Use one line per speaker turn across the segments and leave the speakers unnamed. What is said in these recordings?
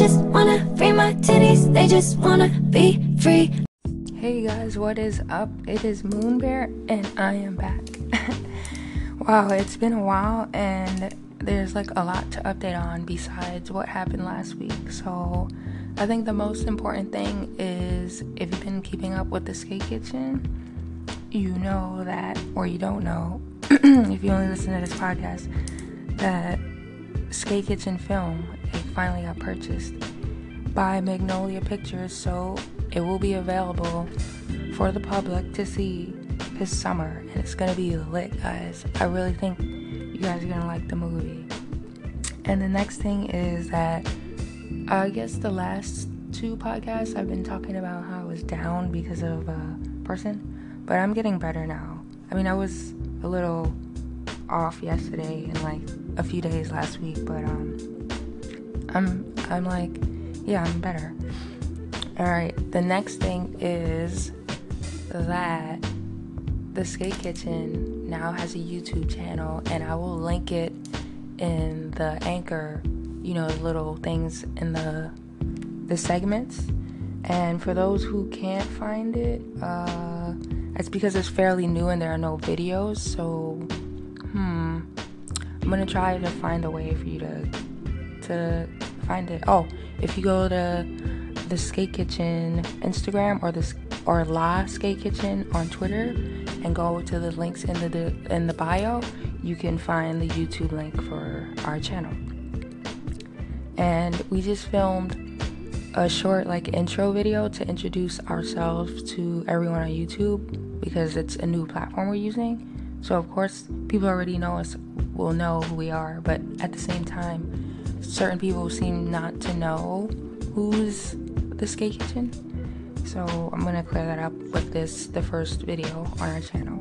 just wanna free my titties, they just wanna be free.
Hey guys, what is up? It is Moon Bear and I am back. wow, it's been a while and there's like a lot to update on besides what happened last week. So, I think the most important thing is if you've been keeping up with the skate kitchen, you know that, or you don't know, if you only listen to this podcast, that Skate Kitchen film it finally got purchased by Magnolia Pictures, so it will be available for the public to see this summer, and it's gonna be lit, guys. I really think you guys are gonna like the movie. And the next thing is that I guess the last two podcasts I've been talking about how I was down because of a person, but I'm getting better now. I mean, I was a little off yesterday and like a few days last week, but um, I'm I'm like, yeah, I'm better. All right, the next thing is that the Skate Kitchen now has a YouTube channel, and I will link it in the anchor, you know, little things in the the segments. And for those who can't find it, uh, it's because it's fairly new and there are no videos. So, hmm, I'm gonna try to find a way for you to to find it. Oh, if you go to the Skate Kitchen Instagram or the or La Skate Kitchen on Twitter and go to the links in the in the bio, you can find the YouTube link for our channel. And we just filmed a short like intro video to introduce ourselves to everyone on YouTube because it's a new platform we're using. So of course, people already know us will know who we are, but at the same time, certain people seem not to know who's the Skate Kitchen. So I'm gonna clear that up with this the first video on our channel.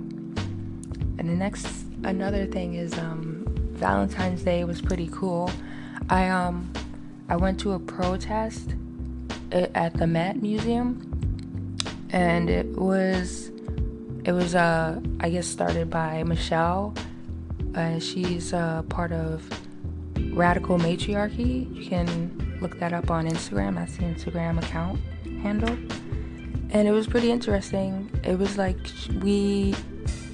And the next another thing is um Valentine's Day was pretty cool. I um I went to a protest at the Met Museum, and it was it was uh I guess started by Michelle. Uh, she's uh, part of Radical Matriarchy. You can look that up on Instagram. That's the Instagram account handle. And it was pretty interesting. It was like we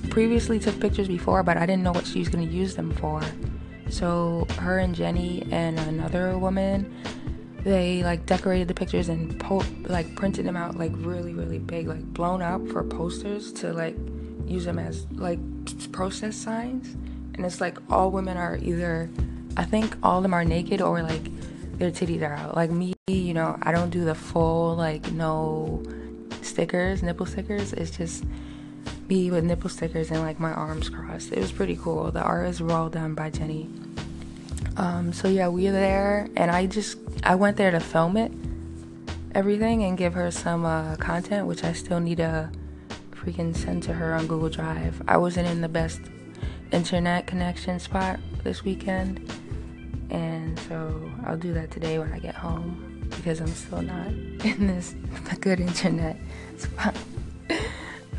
previously took pictures before, but I didn't know what she was going to use them for. So her and Jenny and another woman they like decorated the pictures and po- like printed them out like really really big like blown up for posters to like use them as like process signs and it's like all women are either i think all of them are naked or like their titties are out. Like me you know i don't do the full like no stickers nipple stickers. It's just me with nipple stickers and like my arms crossed. It was pretty cool. The art is well done by jenny. Um, so yeah, we were there, and I just I went there to film it, everything, and give her some uh, content, which I still need to freaking send to her on Google Drive. I wasn't in the best internet connection spot this weekend, and so I'll do that today when I get home because I'm still not in this good internet spot.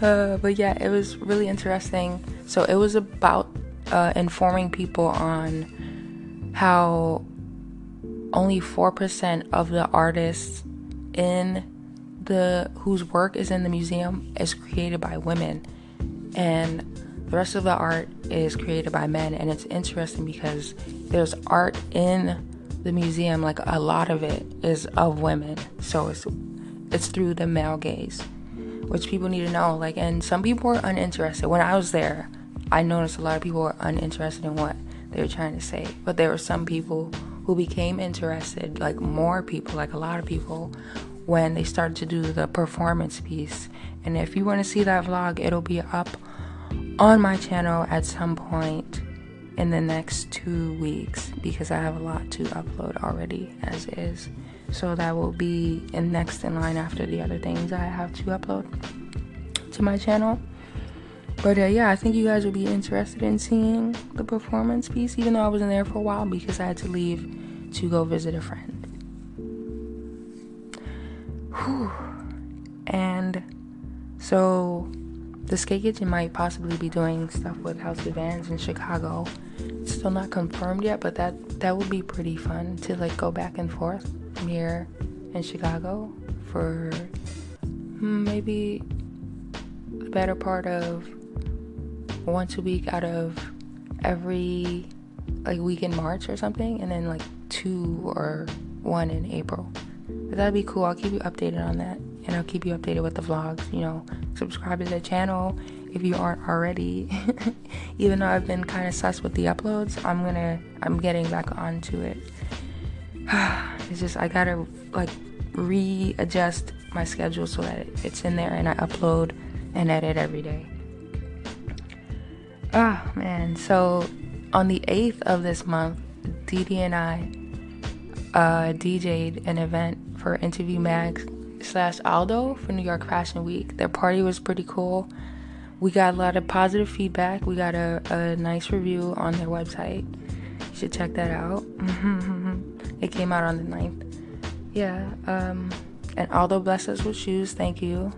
Uh, but yeah, it was really interesting. So it was about uh, informing people on how only 4% of the artists in the whose work is in the museum is created by women and the rest of the art is created by men and it's interesting because there's art in the museum like a lot of it is of women so it's it's through the male gaze which people need to know like and some people were uninterested when i was there i noticed a lot of people were uninterested in what they were trying to say. But there were some people who became interested, like more people, like a lot of people, when they started to do the performance piece. And if you want to see that vlog, it'll be up on my channel at some point in the next two weeks because I have a lot to upload already as is. So that will be in next in line after the other things I have to upload to my channel. But uh, yeah, I think you guys will be interested in seeing the performance piece, even though I wasn't there for a while because I had to leave to go visit a friend. Whew. And so the skate kitchen might possibly be doing stuff with House of Vans in Chicago. It's still not confirmed yet, but that that would be pretty fun to like go back and forth I'm here in Chicago for maybe the better part of once a week out of every like week in March or something, and then like two or one in April. But that'd be cool. I'll keep you updated on that, and I'll keep you updated with the vlogs. You know, subscribe to the channel if you aren't already. Even though I've been kind of sus with the uploads, I'm gonna I'm getting back onto it. it's just I gotta like readjust my schedule so that it's in there and I upload and edit every day. Ah oh, man, so on the 8th of this month, Didi and I uh, DJ'd an event for Interview Mag slash Aldo for New York Fashion Week. Their party was pretty cool. We got a lot of positive feedback. We got a, a nice review on their website. You should check that out. it came out on the 9th. Yeah, um, and Aldo blessed us with shoes. Thank you.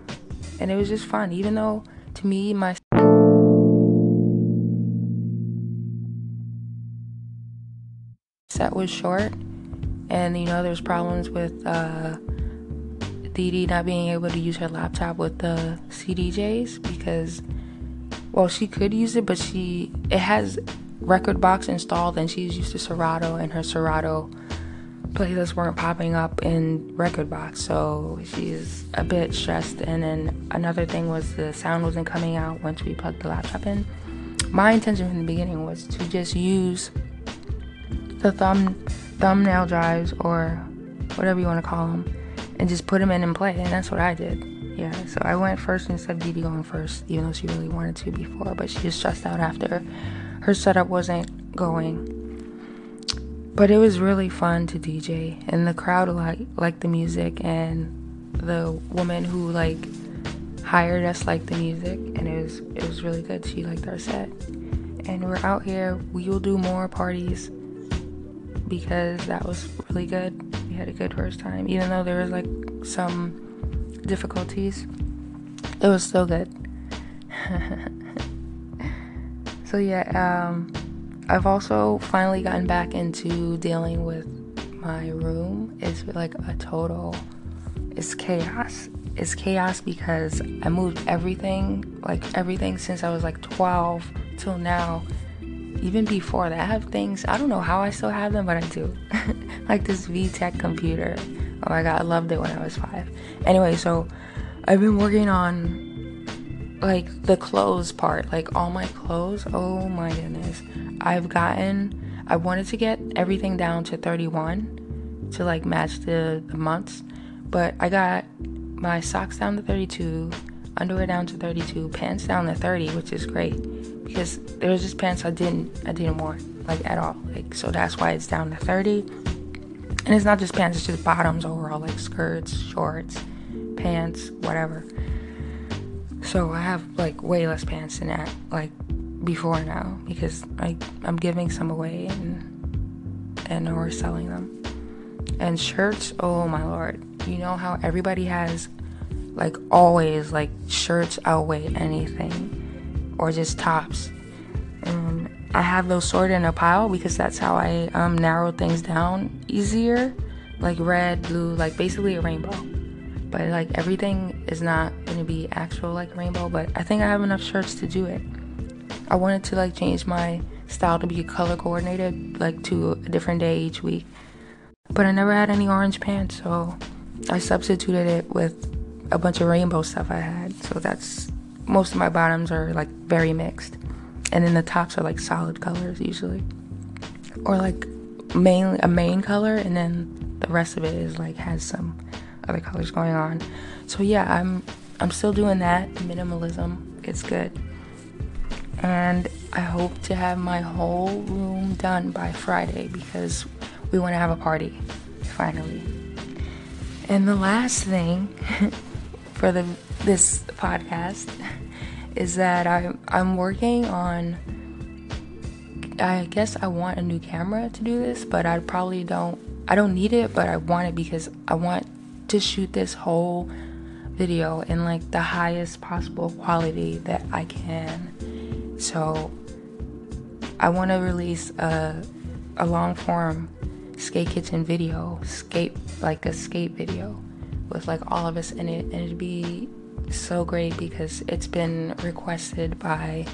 And it was just fun, even though to me, my set was short, and you know there's problems with uh, Didi not being able to use her laptop with the CDJs because, well, she could use it, but she it has rekordbox installed, and she's used to Serato, and her Serato playlists weren't popping up in rekordbox, so she's a bit stressed. And then another thing was the sound wasn't coming out once we plugged the laptop in. My intention from the beginning was to just use the thumb thumbnail drives or whatever you want to call them and just put them in and play and that's what i did. Yeah so i went first instead of Didi going first even though she really wanted to before but she was stressed out after. Her setup wasn't going. But it was really fun to dj and the crowd like liked the music and the woman who like hired us liked the music and it was it was really good. She liked our set. And we're out here. We will do more parties because that was really good. A good first time, even though there was like some difficulties. It was still good. so yeah, um, I've also finally gotten back into dealing with my room. It's like a total. It's chaos. It's chaos because I moved everything, like everything since I was like 12 till now even before that, I have things, I don't know how I still have them, but I do. like this VTech computer. Oh my god, I loved it when I was five. Anyway, so I've been working on like the clothes part, like all my clothes. Oh my goodness. I've gotten, I wanted to get everything down to 31 to like match the, the months, but I got my socks down to 32, underwear down to 32, pants down to 30, which is great because there was just pants I didn't I didn't want like at all. Like so that's why it's down to 30. And it's not just pants, it's just bottoms overall, like skirts, shorts, pants, whatever. So I have like way less pants than that like before now because I I'm giving some away and and we're selling them. And shirts, oh my lord. You know how everybody has like always like shirts outweigh anything or just tops. I have those sorted in a pile because that's how I um, narrow things down easier. Like red, blue, like basically a rainbow. But like everything is not gonna be actual like rainbow, but I think I have enough shirts to do it. I wanted to like change my style to be color coordinated, like to a different day each week. But I never had any orange pants, so I substituted it with a bunch of rainbow stuff I had. So that's most of my bottoms are like very mixed. And then the tops are like solid colors usually. Or like mainly a main color and then the rest of it is like has some other colors going on. So yeah, I'm I'm still doing that minimalism. It's good. And I hope to have my whole room done by Friday because we want to have a party finally. And the last thing for the this podcast is that I I'm working on I guess I want a new camera to do this, but I probably don't I don't need it, but I want it because I want to shoot this whole video in like the highest possible quality that I can. So I want to release a a long form skate kitchen video, skate like a skate video with like all of us in it, and it'd be so great because it's been requested by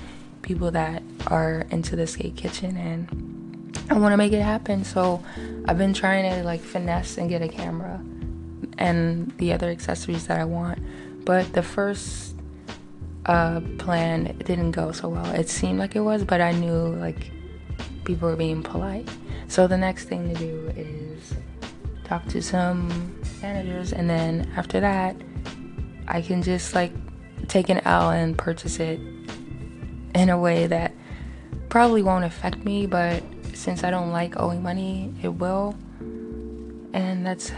people that are into the skate kitchen and I want to make it happen. So I've been trying to like finesse and get a camera and the other accessories that I want. But the first uh, plan didn't go so well. It seemed like it was, but I knew like people were being polite. So the next thing to do is talk to some managers, and then after that, I can just like take an L and purchase it in a way that probably won't affect me, but since I don't like owing money, it will. And that's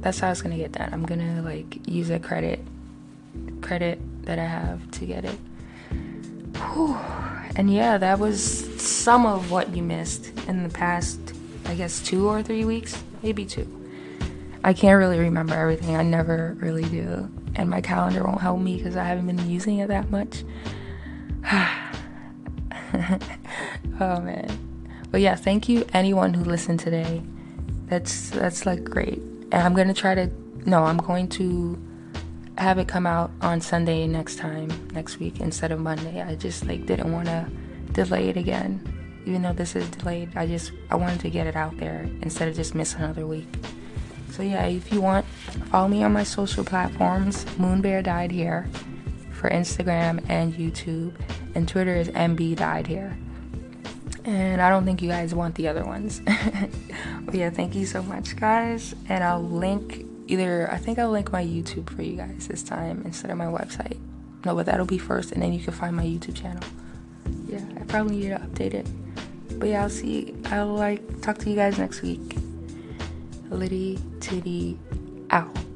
that's how it's gonna get done. I'm gonna like use a credit credit that I have to get it. Whew. And yeah, that was some of what you missed in the past, I guess, two or three weeks, maybe two. I can't really remember everything. I never really do. And my calendar won't help me because I haven't been using it that much. oh man. But yeah, thank you anyone who listened today. That's that's like great. And I'm to try to no, I'm going to have it come out on Sunday next time, next week instead of Monday. I just like didn't want to delay it again. Even though this is delayed, I just I wanted to get it out there instead of just miss another week. So yeah, if you want, follow me on my social platforms. Moonbear died here for Instagram and YouTube, and Twitter is MB died here. And I don't think you guys want the other ones. but yeah, thank you so much, guys. And I'll link either, I think I'll link my YouTube for you guys this time instead of my website. No, but that'll be first, and then you can find my YouTube channel. Yeah, I probably need to update it. But yeah, I'll see. I'll like talk to you guys next week. Liddy Titty out.